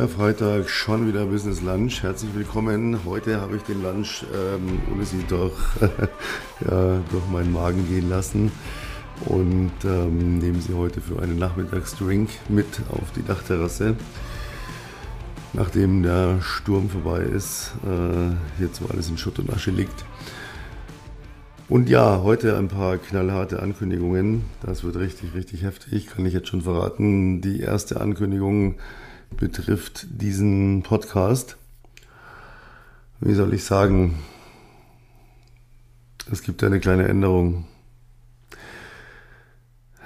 Wieder Freitag, schon wieder Business Lunch. Herzlich willkommen. Heute habe ich den Lunch ähm, ohne Sie doch ja, durch meinen Magen gehen lassen und ähm, nehmen Sie heute für einen Nachmittagsdrink mit auf die Dachterrasse. Nachdem der Sturm vorbei ist, äh, hierzu alles in Schutt und Asche liegt. Und ja, heute ein paar knallharte Ankündigungen. Das wird richtig, richtig heftig, kann ich jetzt schon verraten. Die erste Ankündigung betrifft diesen Podcast. Wie soll ich sagen? Es gibt eine kleine Änderung.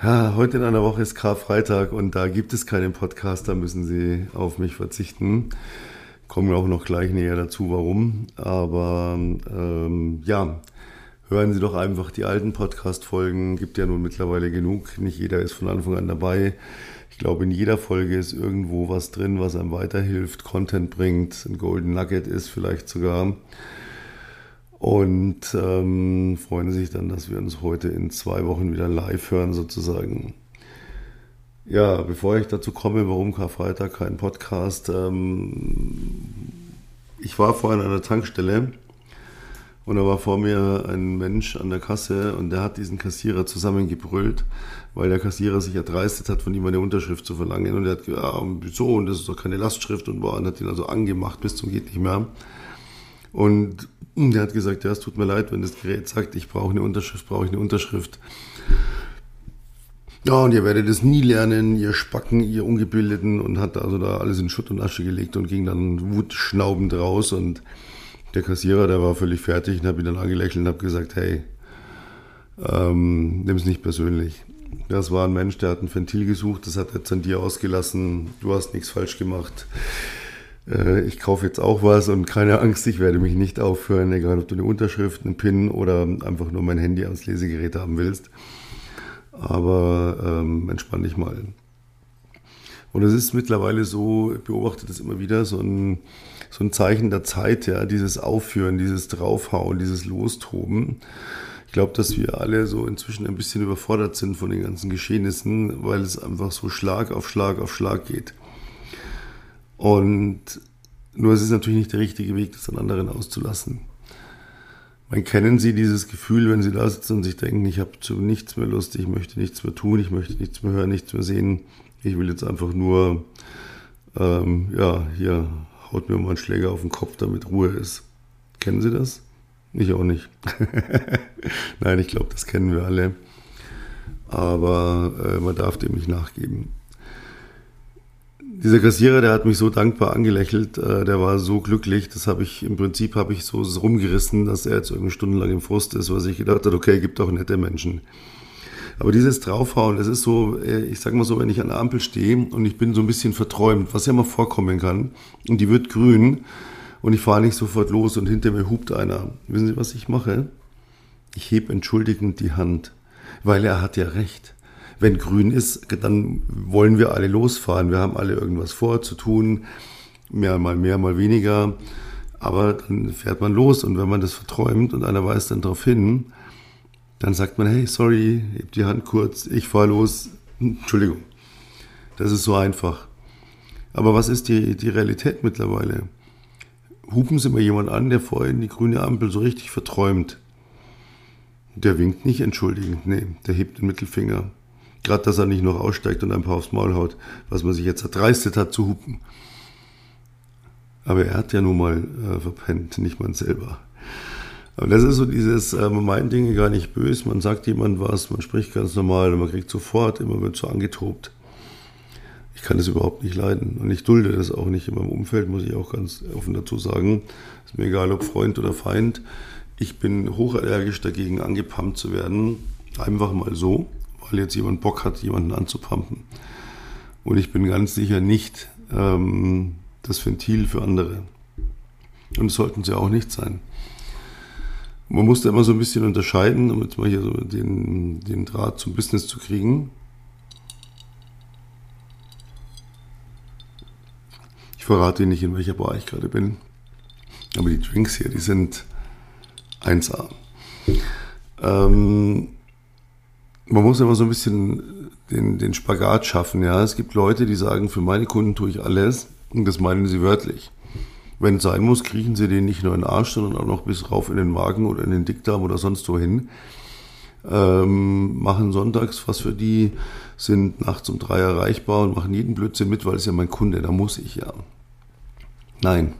Ja, heute in einer Woche ist Karfreitag und da gibt es keinen Podcast, da müssen Sie auf mich verzichten. Kommen wir auch noch gleich näher dazu, warum. Aber ähm, ja, hören Sie doch einfach die alten Podcast-Folgen. Gibt ja nun mittlerweile genug. Nicht jeder ist von Anfang an dabei. Ich glaube, in jeder Folge ist irgendwo was drin, was einem weiterhilft, Content bringt, ein Golden Nugget ist vielleicht sogar. Und ähm, freuen sich dann, dass wir uns heute in zwei Wochen wieder live hören sozusagen. Ja, bevor ich dazu komme, warum Karfreitag kein Podcast. Ähm, ich war vorhin an einer Tankstelle und da war vor mir ein Mensch an der Kasse und der hat diesen Kassierer zusammengebrüllt, weil der Kassierer sich erdreistet hat, von ihm eine Unterschrift zu verlangen. Und er hat gesagt, ja, wieso? Und das ist doch keine Lastschrift und, boah, und hat ihn also angemacht bis zum geht nicht mehr. Und der hat gesagt, ja, es tut mir leid, wenn das Gerät sagt, ich brauche eine Unterschrift, brauche ich eine Unterschrift. Ja, und ihr werdet es nie lernen, ihr Spacken, ihr Ungebildeten, und hat also da alles in Schutt und Asche gelegt und ging dann wutschnaubend raus und der Kassierer, der war völlig fertig und habe ihn dann angelächelt und habe gesagt, hey, ähm, nimm es nicht persönlich. Das war ein Mensch, der hat ein Ventil gesucht, das hat jetzt an dir ausgelassen, du hast nichts falsch gemacht. Äh, ich kaufe jetzt auch was und keine Angst, ich werde mich nicht aufhören, egal ob du eine Unterschrift, einen PIN oder einfach nur mein Handy ans Lesegerät haben willst. Aber ähm, entspann dich mal. Und es ist mittlerweile so, ich beobachte das immer wieder, so ein so ein Zeichen der Zeit, ja, dieses Aufführen, dieses Draufhauen, dieses Lostoben. Ich glaube, dass wir alle so inzwischen ein bisschen überfordert sind von den ganzen Geschehnissen, weil es einfach so Schlag auf Schlag auf Schlag geht. Und nur es ist natürlich nicht der richtige Weg, das an anderen auszulassen. Man kennen Sie dieses Gefühl, wenn Sie da sitzen und sich denken, ich habe zu nichts mehr Lust, ich möchte nichts mehr tun, ich möchte nichts mehr hören, nichts mehr sehen, ich will jetzt einfach nur ähm, ja, hier haut mir mal einen Schläger auf den Kopf, damit Ruhe ist. Kennen Sie das? Ich auch nicht. Nein, ich glaube, das kennen wir alle. Aber äh, man darf dem nicht nachgeben. Dieser Kassierer, der hat mich so dankbar angelächelt, äh, der war so glücklich, das habe ich, im Prinzip habe ich so rumgerissen, dass er jetzt irgendwie stundenlang im Frust ist, was ich gedacht habe, okay, gibt auch nette Menschen. Aber dieses Draufhauen, das ist so, äh, ich sag mal so, wenn ich an der Ampel stehe und ich bin so ein bisschen verträumt, was ja mal vorkommen kann, und die wird grün und ich fahre nicht sofort los und hinter mir hupt einer. Wissen Sie, was ich mache? Ich heb entschuldigend die Hand, weil er hat ja recht. Wenn grün ist, dann wollen wir alle losfahren. Wir haben alle irgendwas vor zu tun, mehr mal mehr, mal weniger. Aber dann fährt man los und wenn man das verträumt und einer weist dann darauf hin, dann sagt man, hey, sorry, heb die Hand kurz, ich fahre los. Entschuldigung. Das ist so einfach. Aber was ist die, die Realität mittlerweile? Hupen Sie mal jemand an, der vorhin die grüne Ampel so richtig verträumt. Der winkt nicht entschuldigend, nee, der hebt den Mittelfinger. Gerade, dass er nicht noch aussteigt und ein paar aufs Maul haut, was man sich jetzt erdreistet hat zu hupen. Aber er hat ja nun mal äh, verpennt, nicht man selber. Aber das ist so dieses, äh, man meint Dinge gar nicht böse, man sagt jemand was, man spricht ganz normal und man kriegt sofort, immer wird so angetobt. Ich kann das überhaupt nicht leiden und ich dulde das auch nicht in meinem Umfeld, muss ich auch ganz offen dazu sagen. Ist mir egal, ob Freund oder Feind. Ich bin hochallergisch dagegen, angepumpt zu werden. Einfach mal so, weil jetzt jemand Bock hat, jemanden anzupumpen. Und ich bin ganz sicher nicht ähm, das Ventil für andere. Und es sollten sie auch nicht sein. Man musste immer so ein bisschen unterscheiden, um jetzt mal hier so den, den Draht zum Business zu kriegen. Ich verrate Ihnen nicht, in welcher Bar ich gerade bin. Aber die Drinks hier, die sind 1A. Ähm, man muss immer so ein bisschen den, den Spagat schaffen. Ja, es gibt Leute, die sagen, für meine Kunden tue ich alles. Und das meinen sie wörtlich. Wenn es sein muss, kriechen sie den nicht nur in den Arsch, sondern auch noch bis rauf in den Magen oder in den Dickdarm oder sonst wohin. Ähm, machen sonntags was für die, sind nachts um drei erreichbar und machen jeden Blödsinn mit, weil es ja mein Kunde, da muss ich ja. Nein.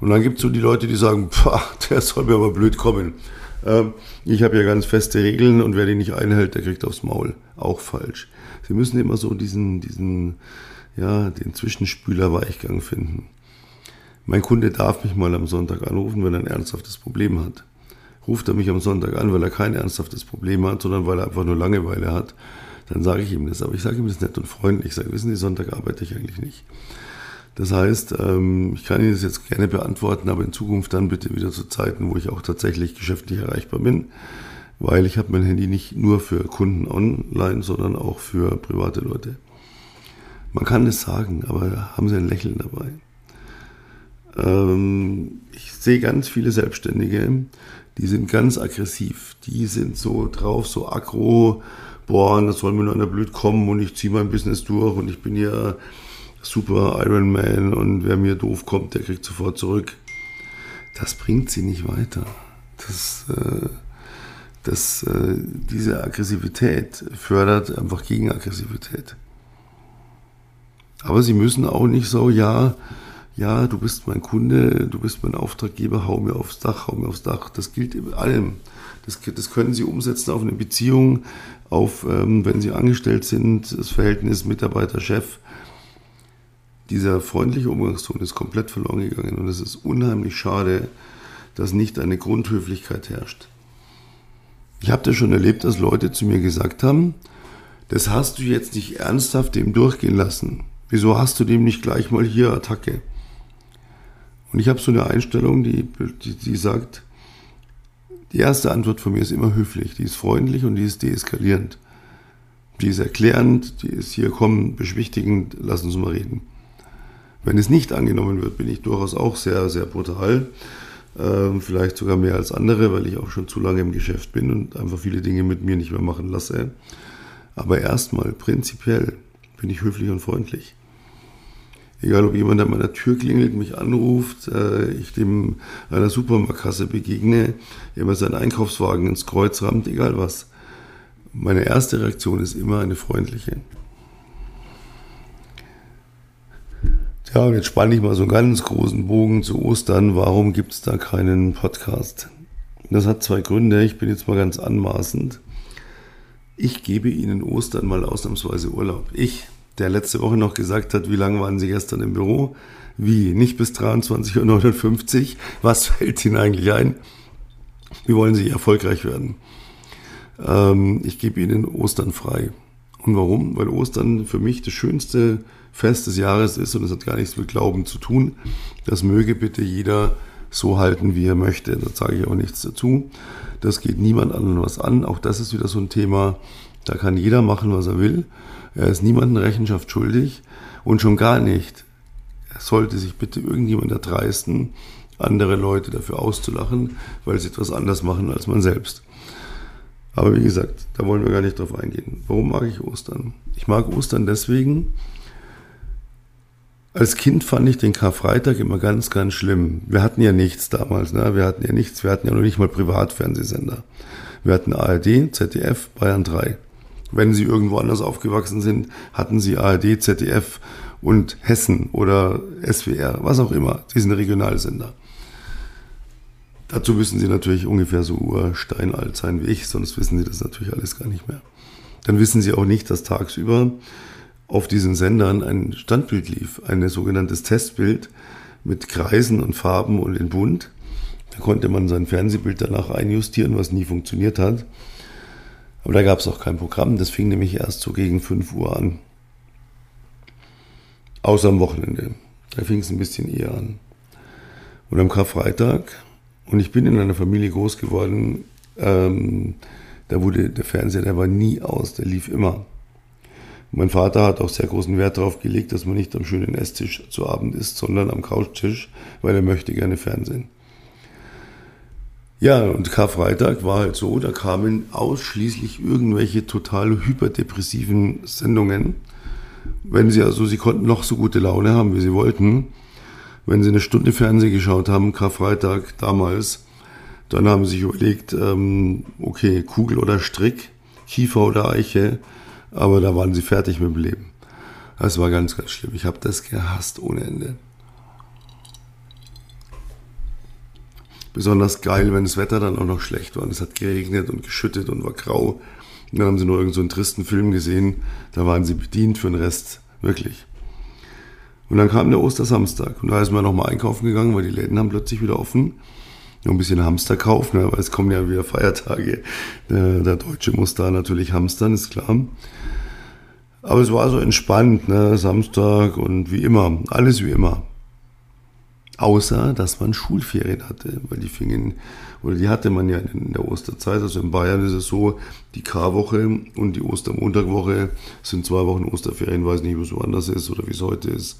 Und dann gibt es so die Leute, die sagen, pah, der soll mir aber blöd kommen. Ähm, ich habe ja ganz feste Regeln und wer die nicht einhält, der kriegt aufs Maul. Auch falsch. Sie müssen immer so diesen, diesen, ja, den Zwischenspüler-Weichgang finden. Mein Kunde darf mich mal am Sonntag anrufen, wenn er ein ernsthaftes Problem hat. Ruft er mich am Sonntag an, weil er kein ernsthaftes Problem hat, sondern weil er einfach nur Langeweile hat, dann sage ich ihm das. Aber ich sage ihm das nett und freundlich. Ich sage, wissen Sie, Sonntag arbeite ich eigentlich nicht. Das heißt, ähm, ich kann Ihnen das jetzt gerne beantworten, aber in Zukunft dann bitte wieder zu Zeiten, wo ich auch tatsächlich geschäftlich erreichbar bin, weil ich habe mein Handy nicht nur für Kunden online, sondern auch für private Leute. Man kann es sagen, aber haben Sie ein Lächeln dabei. Ähm, ich sehe ganz viele Selbstständige, die sind ganz aggressiv. Die sind so drauf, so aggro. Boah, das soll mir nur einer blöd kommen und ich ziehe mein Business durch und ich bin ja super Iron Man und wer mir doof kommt, der kriegt sofort zurück. Das bringt sie nicht weiter. Das, äh, das, äh, diese Aggressivität fördert einfach Gegenaggressivität. Aber sie müssen auch nicht so, ja, ja, du bist mein Kunde, du bist mein Auftraggeber, hau mir aufs Dach, hau mir aufs Dach. Das gilt in allem. Das, das können Sie umsetzen auf eine Beziehung, auf, ähm, wenn Sie angestellt sind, das Verhältnis Mitarbeiter-Chef dieser freundliche Umgangston ist komplett verloren gegangen und es ist unheimlich schade, dass nicht eine Grundhöflichkeit herrscht. Ich habe das schon erlebt, dass Leute zu mir gesagt haben, das hast du jetzt nicht ernsthaft dem durchgehen lassen. Wieso hast du dem nicht gleich mal hier Attacke? Und ich habe so eine Einstellung, die, die, die sagt, die erste Antwort von mir ist immer höflich, die ist freundlich und die ist deeskalierend. Die ist erklärend, die ist hier, komm, beschwichtigend, lass uns mal reden. Wenn es nicht angenommen wird, bin ich durchaus auch sehr, sehr brutal. Ähm, vielleicht sogar mehr als andere, weil ich auch schon zu lange im Geschäft bin und einfach viele Dinge mit mir nicht mehr machen lasse. Aber erstmal, prinzipiell, bin ich höflich und freundlich. Egal, ob jemand an meiner Tür klingelt, mich anruft, äh, ich dem einer Supermarktkasse begegne, jemand seinen Einkaufswagen ins Kreuz rammt, egal was. Meine erste Reaktion ist immer eine freundliche. Ja, und jetzt spanne ich mal so einen ganz großen Bogen zu Ostern. Warum gibt es da keinen Podcast? Das hat zwei Gründe. Ich bin jetzt mal ganz anmaßend. Ich gebe Ihnen Ostern mal ausnahmsweise Urlaub. Ich, der letzte Woche noch gesagt hat, wie lange waren Sie gestern im Büro? Wie? Nicht bis 23.59 Uhr? Was fällt Ihnen eigentlich ein? Wie wollen Sie erfolgreich werden? Ähm, ich gebe Ihnen Ostern frei. Und warum? Weil Ostern für mich das schönste Fest des Jahres ist und es hat gar nichts mit Glauben zu tun. Das möge bitte jeder so halten, wie er möchte. Da sage ich auch nichts dazu. Das geht niemand anderen was an. Auch das ist wieder so ein Thema. Da kann jeder machen, was er will. Er ist niemandem Rechenschaft schuldig und schon gar nicht sollte sich bitte irgendjemand erdreisten, andere Leute dafür auszulachen, weil sie etwas anders machen als man selbst. Aber wie gesagt, da wollen wir gar nicht drauf eingehen. Warum mag ich Ostern? Ich mag Ostern deswegen, als Kind fand ich den Karfreitag immer ganz, ganz schlimm. Wir hatten ja nichts damals, ne? wir hatten ja nichts, wir hatten ja noch nicht mal Privatfernsehsender. Wir hatten ARD, ZDF, Bayern 3. Wenn Sie irgendwo anders aufgewachsen sind, hatten Sie ARD, ZDF und Hessen oder SWR, was auch immer, diesen Regionalsender. Dazu müssen Sie natürlich ungefähr so ursteinalt sein wie ich, sonst wissen Sie das natürlich alles gar nicht mehr. Dann wissen Sie auch nicht, dass tagsüber auf diesen Sendern ein Standbild lief, ein sogenanntes Testbild mit Kreisen und Farben und in bunt. Da konnte man sein Fernsehbild danach einjustieren, was nie funktioniert hat. Aber da gab es auch kein Programm, das fing nämlich erst so gegen 5 Uhr an. Außer am Wochenende. Da fing es ein bisschen eher an. Und am Karfreitag, und ich bin in einer Familie groß geworden, ähm, da wurde der Fernseher, der war nie aus, der lief immer. Mein Vater hat auch sehr großen Wert darauf gelegt, dass man nicht am schönen Esstisch zu Abend isst, sondern am Couchtisch, weil er möchte gerne Fernsehen. Ja, und Karfreitag war halt so, da kamen ausschließlich irgendwelche total hyperdepressiven Sendungen. Wenn sie also, sie konnten noch so gute Laune haben, wie sie wollten, wenn sie eine Stunde Fernsehen geschaut haben, Karfreitag damals, dann haben sie sich überlegt, ähm, okay, Kugel oder Strick, Kiefer oder Eiche, aber da waren sie fertig mit dem Leben. Das war ganz, ganz schlimm. Ich habe das gehasst ohne Ende. Besonders geil, wenn das Wetter dann auch noch schlecht war. Und es hat geregnet und geschüttet und war grau. Und dann haben sie nur irgendeinen so tristen Film gesehen. Da waren sie bedient für den Rest. Wirklich. Und dann kam der Ostersamstag. Und da ist man nochmal einkaufen gegangen, weil die Läden haben plötzlich wieder offen. Noch ein bisschen Hamsterkauf, ne, weil es kommen ja wieder Feiertage. Der, der Deutsche muss da natürlich hamstern, ist klar. Aber es war so entspannt, ne? Samstag und wie immer, alles wie immer. Außer, dass man Schulferien hatte, weil die fingen, oder die hatte man ja in der Osterzeit. Also in Bayern ist es so, die Karwoche und die Ostermontagwoche sind zwei Wochen Osterferien, weiß nicht, es woanders ist oder wie es heute ist.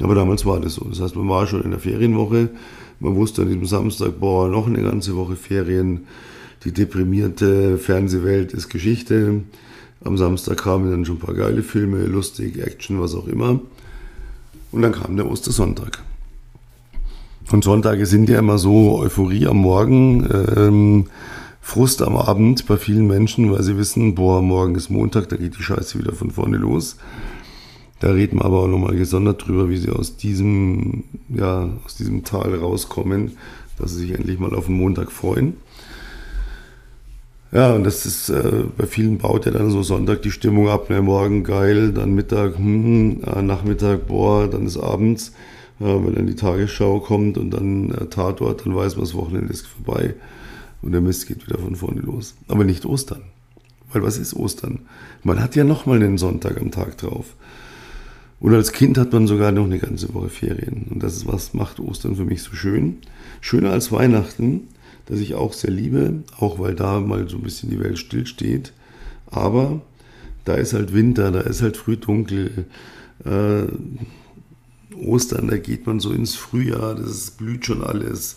Aber damals war das so. Das heißt, man war schon in der Ferienwoche, man wusste an diesem Samstag, boah, noch eine ganze Woche Ferien, die deprimierte Fernsehwelt ist Geschichte. Am Samstag kamen dann schon ein paar geile Filme, lustig, Action, was auch immer. Und dann kam der Ostersonntag. Und Sonntage sind ja immer so Euphorie am Morgen, ähm, Frust am Abend bei vielen Menschen, weil sie wissen, boah, morgen ist Montag, da geht die Scheiße wieder von vorne los. Da reden wir aber auch nochmal gesondert drüber, wie sie aus diesem, ja, aus diesem Tal rauskommen, dass sie sich endlich mal auf den Montag freuen. Ja, und das ist, äh, bei vielen baut ja dann so Sonntag die Stimmung ab, ne, morgen geil, dann Mittag, hm, äh, Nachmittag, boah, dann ist abends, wenn dann die Tagesschau kommt und dann äh, Tatort, dann weiß man, das Wochenende ist vorbei und der Mist geht wieder von vorne los. Aber nicht Ostern. Weil was ist Ostern? Man hat ja nochmal einen Sonntag am Tag drauf. Und als Kind hat man sogar noch eine ganze Woche Ferien. Und das ist was macht Ostern für mich so schön. Schöner als Weihnachten, das ich auch sehr liebe, auch weil da mal so ein bisschen die Welt stillsteht. Aber da ist halt Winter, da ist halt früh dunkel. Äh, Ostern, da geht man so ins Frühjahr, das blüht schon alles.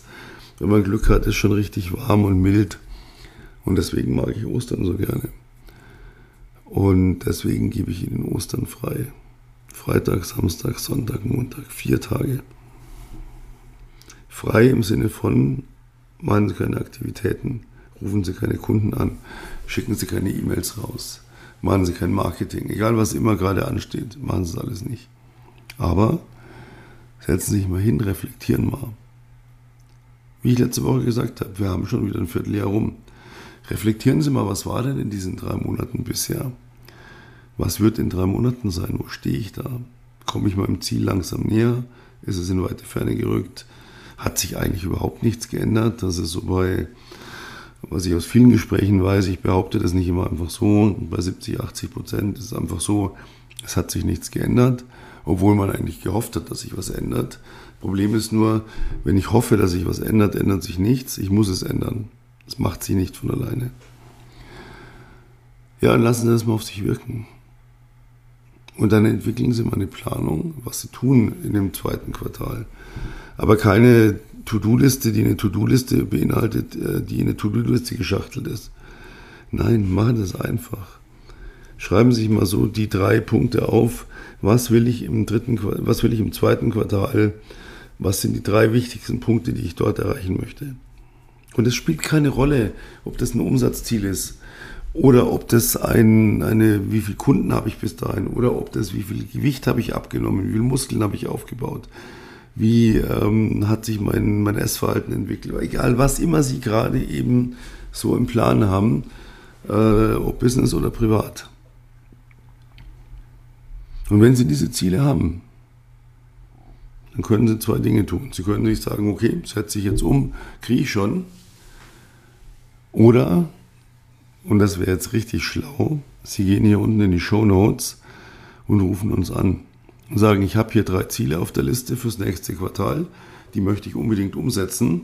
Wenn man Glück hat, ist schon richtig warm und mild. Und deswegen mag ich Ostern so gerne. Und deswegen gebe ich Ihnen Ostern frei. Freitag, Samstag, Sonntag, Montag, vier Tage. Frei im Sinne von machen Sie keine Aktivitäten, rufen Sie keine Kunden an, schicken Sie keine E-Mails raus, machen Sie kein Marketing, egal was immer gerade ansteht, machen Sie das alles nicht. Aber setzen Sie sich mal hin, reflektieren mal. Wie ich letzte Woche gesagt habe, wir haben schon wieder ein Vierteljahr rum. Reflektieren Sie mal, was war denn in diesen drei Monaten bisher? Was wird in drei Monaten sein? Wo stehe ich da? Komme ich meinem Ziel langsam näher? Ist es in weite Ferne gerückt? hat sich eigentlich überhaupt nichts geändert. Das ist so bei, was ich aus vielen Gesprächen weiß, ich behaupte das nicht immer einfach so, bei 70, 80 Prozent ist es einfach so, es hat sich nichts geändert, obwohl man eigentlich gehofft hat, dass sich was ändert. Problem ist nur, wenn ich hoffe, dass sich was ändert, ändert sich nichts. Ich muss es ändern. Das macht sie nicht von alleine. Ja, und lassen Sie das mal auf sich wirken. Und dann entwickeln Sie mal eine Planung, was Sie tun in dem zweiten Quartal aber keine To-Do-Liste, die eine To-Do-Liste beinhaltet, äh, die in eine To-Do-Liste geschachtelt ist. Nein, machen das einfach. Schreiben Sie sich mal so die drei Punkte auf. Was will ich im dritten, was will ich im zweiten Quartal? Was sind die drei wichtigsten Punkte, die ich dort erreichen möchte? Und es spielt keine Rolle, ob das ein Umsatzziel ist oder ob das ein, eine, wie viele Kunden habe ich bis dahin oder ob das, wie viel Gewicht habe ich abgenommen, wie viele Muskeln habe ich aufgebaut wie ähm, hat sich mein, mein Essverhalten entwickelt, egal was immer Sie gerade eben so im Plan haben, äh, ob Business oder privat. Und wenn Sie diese Ziele haben, dann können Sie zwei Dinge tun. Sie können sich sagen, okay, setze ich jetzt um, kriege ich schon. Oder, und das wäre jetzt richtig schlau, Sie gehen hier unten in die Show Notes und rufen uns an und sagen, ich habe hier drei Ziele auf der Liste fürs nächste Quartal, die möchte ich unbedingt umsetzen.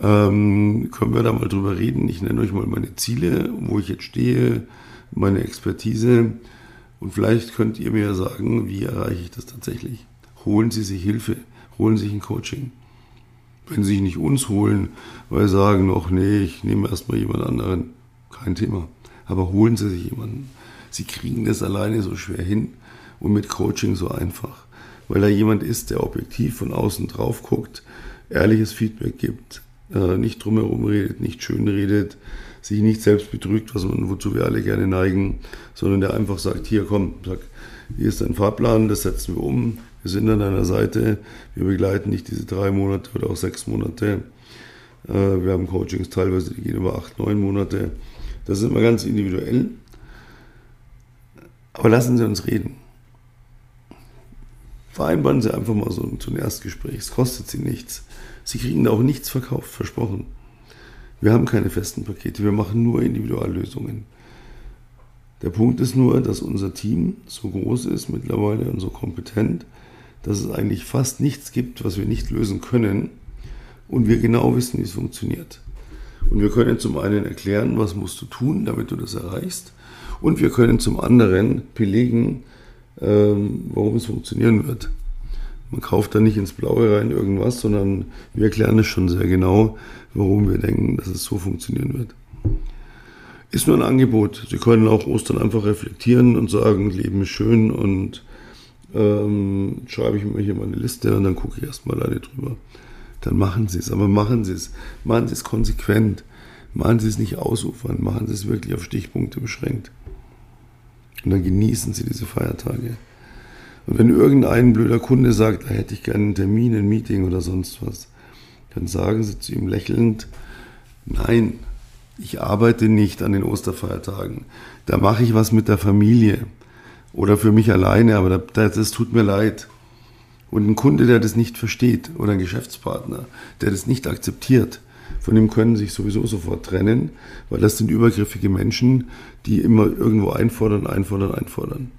Ähm, können wir da mal drüber reden? Ich nenne euch mal meine Ziele, wo ich jetzt stehe, meine Expertise und vielleicht könnt ihr mir sagen, wie erreiche ich das tatsächlich. Holen Sie sich Hilfe, holen Sie sich ein Coaching. Wenn Sie sich nicht uns holen, weil Sie sagen, noch nee, ich nehme erstmal jemand anderen, kein Thema. Aber holen Sie sich jemanden. Sie kriegen das alleine so schwer hin und mit Coaching so einfach. Weil da jemand ist, der objektiv von außen drauf guckt, ehrliches Feedback gibt, äh, nicht drumherum redet, nicht schön redet, sich nicht selbst betrügt, was man, wozu wir alle gerne neigen, sondern der einfach sagt, hier komm, sag, hier ist dein Fahrplan, das setzen wir um, wir sind an deiner Seite, wir begleiten dich diese drei Monate oder auch sechs Monate. Äh, wir haben Coachings teilweise, die gehen über acht, neun Monate. Das ist immer ganz individuell. Aber lassen Sie uns reden. Vereinbaren Sie einfach mal so, ein Erstgespräch. Es kostet Sie nichts. Sie kriegen da auch nichts verkauft, versprochen. Wir haben keine festen Pakete, wir machen nur Individuallösungen. Der Punkt ist nur, dass unser Team so groß ist mittlerweile und so kompetent, dass es eigentlich fast nichts gibt, was wir nicht lösen können und wir genau wissen, wie es funktioniert. Und wir können zum einen erklären, was musst du tun, damit du das erreichst. Und wir können zum anderen belegen, ähm, warum es funktionieren wird. Man kauft da nicht ins Blaue rein irgendwas, sondern wir erklären es schon sehr genau, warum wir denken, dass es so funktionieren wird. Ist nur ein Angebot. Sie können auch Ostern einfach reflektieren und sagen, Leben ist schön und ähm, schreibe ich mir hier mal eine Liste und dann gucke ich erstmal alle drüber. Dann machen Sie es, aber machen Sie es. Machen Sie es konsequent. Machen Sie es nicht ausufern. Machen Sie es wirklich auf Stichpunkte beschränkt. Und dann genießen Sie diese Feiertage. Und wenn irgendein blöder Kunde sagt, da hätte ich gerne einen Termin, ein Meeting oder sonst was, dann sagen Sie zu ihm lächelnd, nein, ich arbeite nicht an den Osterfeiertagen. Da mache ich was mit der Familie oder für mich alleine, aber das, das tut mir leid. Und ein Kunde, der das nicht versteht oder ein Geschäftspartner, der das nicht akzeptiert, von dem können sich sowieso sofort trennen, weil das sind übergriffige Menschen, die immer irgendwo einfordern, einfordern, einfordern.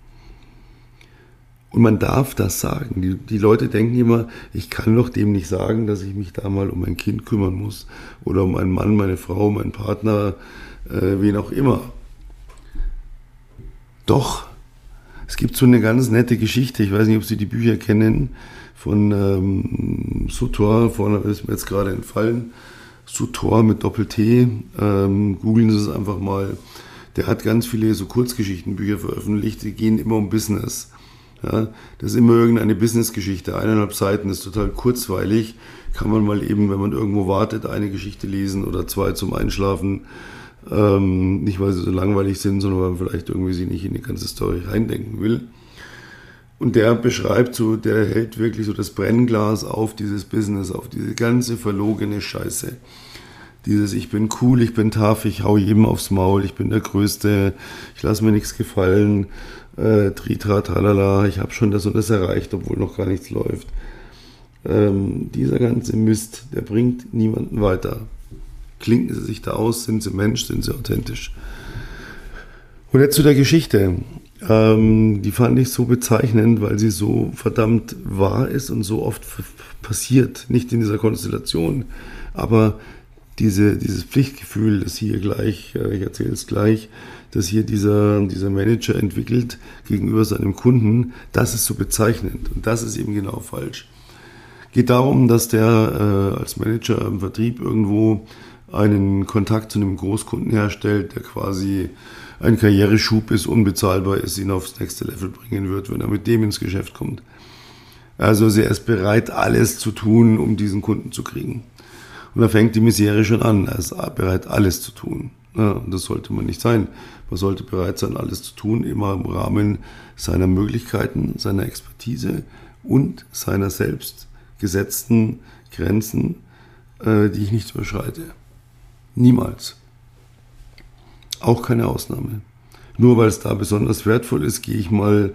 Und man darf das sagen. Die, die Leute denken immer, ich kann doch dem nicht sagen, dass ich mich da mal um ein Kind kümmern muss oder um einen Mann, meine Frau, meinen Partner, äh, wen auch immer. Doch, es gibt so eine ganz nette Geschichte, ich weiß nicht, ob Sie die Bücher kennen, von ähm, Sutor, vorne ist mir jetzt gerade entfallen, Sutor mit Doppel-T, ähm, googeln Sie es einfach mal. Der hat ganz viele so Kurzgeschichtenbücher veröffentlicht, die gehen immer um Business. Ja, das ist immer irgendeine Business-Geschichte. Eineinhalb Seiten ist total kurzweilig. Kann man mal eben, wenn man irgendwo wartet, eine Geschichte lesen oder zwei zum Einschlafen. Ähm, nicht, weil sie so langweilig sind, sondern weil man vielleicht irgendwie sie nicht in die ganze Story reindenken will. Und der beschreibt so, der hält wirklich so das Brennglas auf dieses Business, auf diese ganze verlogene Scheiße. Dieses, ich bin cool, ich bin tough, ich hau jedem aufs Maul, ich bin der Größte, ich lasse mir nichts gefallen, äh, tritra, tralala, ich habe schon das und das erreicht, obwohl noch gar nichts läuft. Ähm, dieser ganze Mist, der bringt niemanden weiter. Klinken sie sich da aus, sind sie Mensch, sind sie authentisch. Und jetzt zu der Geschichte. Ähm, die fand ich so bezeichnend, weil sie so verdammt wahr ist und so oft passiert. Nicht in dieser Konstellation, aber diese, dieses Pflichtgefühl, das hier gleich, äh, ich erzähle es gleich, dass hier dieser, dieser Manager entwickelt gegenüber seinem Kunden, das ist so bezeichnend und das ist eben genau falsch. Geht darum, dass der äh, als Manager im Vertrieb irgendwo einen Kontakt zu einem Großkunden herstellt, der quasi ein Karriereschub ist, unbezahlbar ist, ihn aufs nächste Level bringen wird, wenn er mit dem ins Geschäft kommt. Also er ist bereit, alles zu tun, um diesen Kunden zu kriegen. Und da fängt die Misere schon an. Er ist bereit, alles zu tun. Ja, und das sollte man nicht sein. Man sollte bereit sein, alles zu tun, immer im Rahmen seiner Möglichkeiten, seiner Expertise und seiner selbst gesetzten Grenzen, äh, die ich nicht überschreite. Niemals. Auch keine Ausnahme. Nur weil es da besonders wertvoll ist, gehe ich mal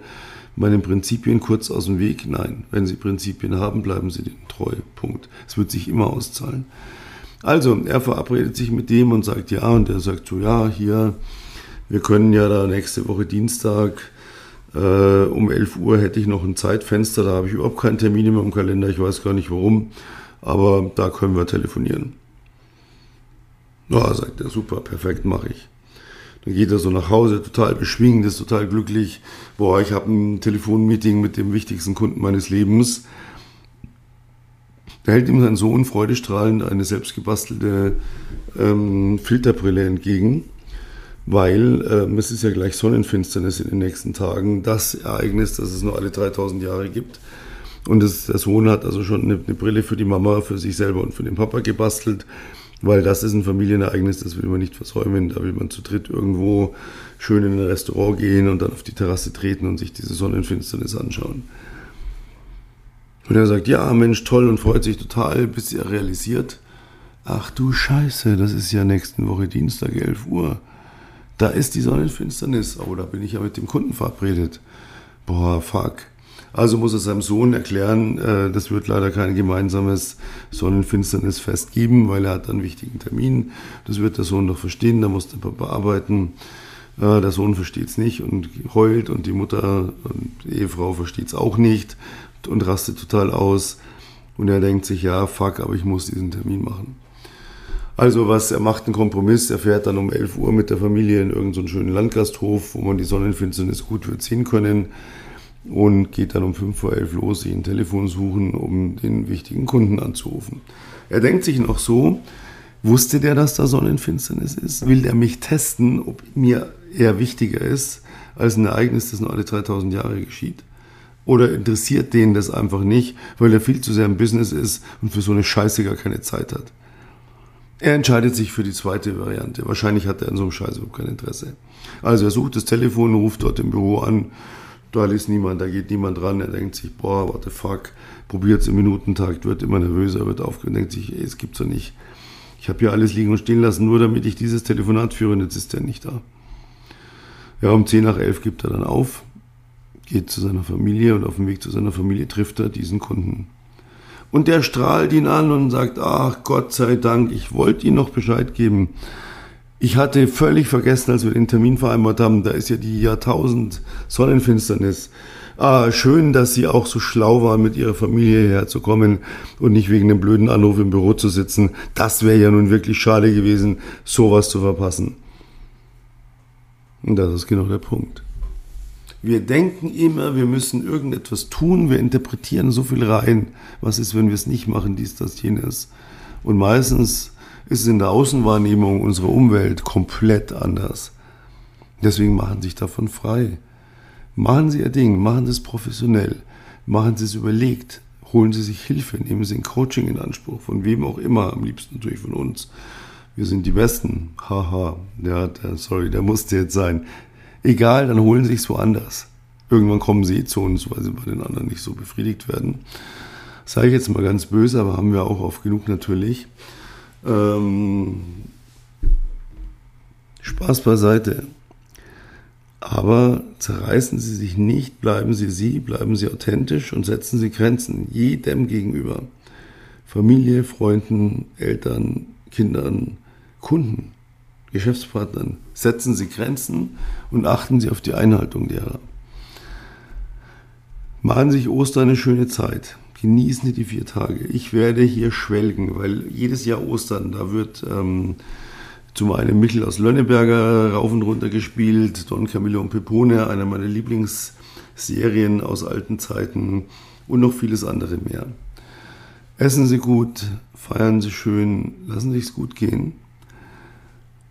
meinen Prinzipien kurz aus dem Weg. Nein, wenn Sie Prinzipien haben, bleiben Sie denen treu. Punkt. Es wird sich immer auszahlen. Also, er verabredet sich mit dem und sagt ja, und er sagt so, ja, hier, wir können ja da nächste Woche Dienstag äh, um 11 Uhr hätte ich noch ein Zeitfenster, da habe ich überhaupt keinen Termin mehr im Kalender, ich weiß gar nicht warum, aber da können wir telefonieren. Ja, sagt er, super, perfekt, mache ich. Dann geht er so nach Hause, total beschwingt, ist total glücklich. Boah, ich habe ein Telefonmeeting mit dem wichtigsten Kunden meines Lebens. Da hält ihm sein Sohn freudestrahlend eine selbstgebastelte ähm, Filterbrille entgegen. weil äh, es ist ja gleich Sonnenfinsternis in den nächsten Tagen, das Ereignis, das es nur alle 3000 Jahre gibt. Und das, der Sohn hat also schon eine, eine, Brille für die Mama, für sich selber und für den Papa gebastelt, weil das ist ein Familienereignis, das will man nicht versäumen. Da will man zu dritt irgendwo schön in ein Restaurant gehen und dann auf die Terrasse treten und sich diese Sonnenfinsternis anschauen. Und er sagt, ja, Mensch, toll und freut sich total, bis er realisiert, ach du Scheiße, das ist ja nächste Woche Dienstag, 11 Uhr. Da ist die Sonnenfinsternis. Oh, da bin ich ja mit dem Kunden verabredet. Boah, fuck. Also muss er seinem Sohn erklären, äh, das wird leider kein gemeinsames Sonnenfinsternisfest geben, weil er hat einen wichtigen Termin. Das wird der Sohn doch verstehen, da muss der Papa arbeiten. Äh, der Sohn versteht es nicht und heult und die Mutter und die Ehefrau versteht es auch nicht und rastet total aus. Und er denkt sich, ja, fuck, aber ich muss diesen Termin machen. Also was, er macht einen Kompromiss, er fährt dann um 11 Uhr mit der Familie in irgendeinen so schönen Landgasthof, wo man die Sonnenfinsternis gut wird sehen können und geht dann um 5 vor 11 los, sich ein Telefon suchen, um den wichtigen Kunden anzurufen. Er denkt sich noch so, wusste der, dass da Sonnenfinsternis ist? Will der mich testen, ob mir eher wichtiger ist als ein Ereignis, das nur alle 3000 Jahre geschieht? Oder interessiert den das einfach nicht, weil er viel zu sehr im Business ist und für so eine Scheiße gar keine Zeit hat? Er entscheidet sich für die zweite Variante. Wahrscheinlich hat er an so einem Scheiß überhaupt kein Interesse. Also er sucht das Telefon, ruft dort im Büro an, da ist niemand, da geht niemand ran. Er denkt sich, boah, what the fuck, probiert es im Minutentakt, wird immer nervöser, wird aufgeregt, denkt sich, ey, es gibt's doch nicht. Ich habe hier alles liegen und stehen lassen, nur damit ich dieses Telefonat führe und jetzt ist er nicht da. Ja, um 10 nach 11 gibt er dann auf, geht zu seiner Familie und auf dem Weg zu seiner Familie trifft er diesen Kunden. Und der strahlt ihn an und sagt, ach Gott sei Dank, ich wollte ihm noch Bescheid geben. Ich hatte völlig vergessen, als wir den Termin vereinbart haben, da ist ja die Jahrtausend Sonnenfinsternis. Ah, schön, dass Sie auch so schlau waren, mit Ihrer Familie herzukommen und nicht wegen einem blöden Anruf im Büro zu sitzen. Das wäre ja nun wirklich schade gewesen, sowas zu verpassen. Und das ist genau der Punkt. Wir denken immer, wir müssen irgendetwas tun, wir interpretieren so viel rein. Was ist, wenn wir es nicht machen, dies, das, jenes? Und meistens ist es in der Außenwahrnehmung unserer Umwelt komplett anders. Deswegen machen Sie sich davon frei. Machen Sie Ihr Ding, machen Sie es professionell, machen Sie es überlegt, holen Sie sich Hilfe, nehmen Sie ein Coaching in Anspruch, von wem auch immer, am liebsten natürlich von uns. Wir sind die Besten. Haha, ja, der, sorry, der musste jetzt sein. Egal, dann holen Sie es woanders. Irgendwann kommen sie zu uns, weil sie bei den anderen nicht so befriedigt werden. Sage ich jetzt mal ganz böse, aber haben wir auch oft genug natürlich. Ähm, Spaß beiseite. Aber zerreißen Sie sich nicht, bleiben Sie Sie, bleiben Sie authentisch und setzen Sie Grenzen jedem gegenüber. Familie, Freunden, Eltern, Kindern, Kunden, Geschäftspartnern. Setzen Sie Grenzen und achten Sie auf die Einhaltung derer. Machen Sie sich Ostern eine schöne Zeit. Genießen Sie die vier Tage. Ich werde hier schwelgen, weil jedes Jahr Ostern, da wird ähm, zum einen Mittel aus Lönneberger rauf und runter gespielt, Don Camillo und Pepone, einer meiner Lieblingsserien aus alten Zeiten und noch vieles andere mehr. Essen Sie gut, feiern Sie schön, lassen Sie es gut gehen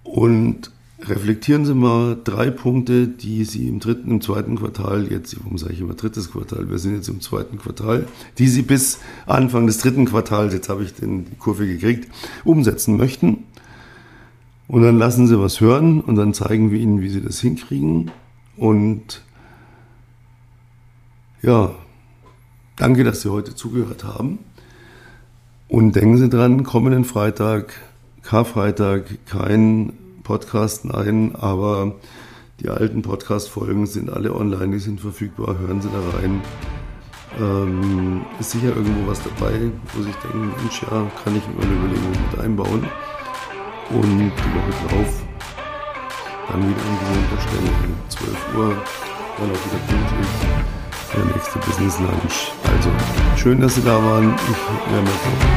und reflektieren Sie mal drei Punkte, die Sie im dritten, im zweiten Quartal, jetzt, warum sage ich immer drittes Quartal, wir sind jetzt im zweiten Quartal, die Sie bis Anfang des dritten Quartals, jetzt habe ich den, die Kurve gekriegt, umsetzen möchten. Und dann lassen Sie was hören und dann zeigen wir Ihnen, wie Sie das hinkriegen. Und ja, danke, dass Sie heute zugehört haben. Und denken Sie dran, kommenden Freitag, Karfreitag, kein Podcast, nein, aber die alten Podcast-Folgen sind alle online, die sind verfügbar, hören Sie da rein. Ähm, ist sicher irgendwo was dabei, wo sich denken, Mensch, ja, kann ich mir eine Überlegung mit einbauen. Und die Woche drauf dann wieder an gewohnter Stelle um 12 Uhr, dann auch wieder pünktlich der nächste Business Lunch. Also, schön, dass Sie da waren. Ich werde mir auf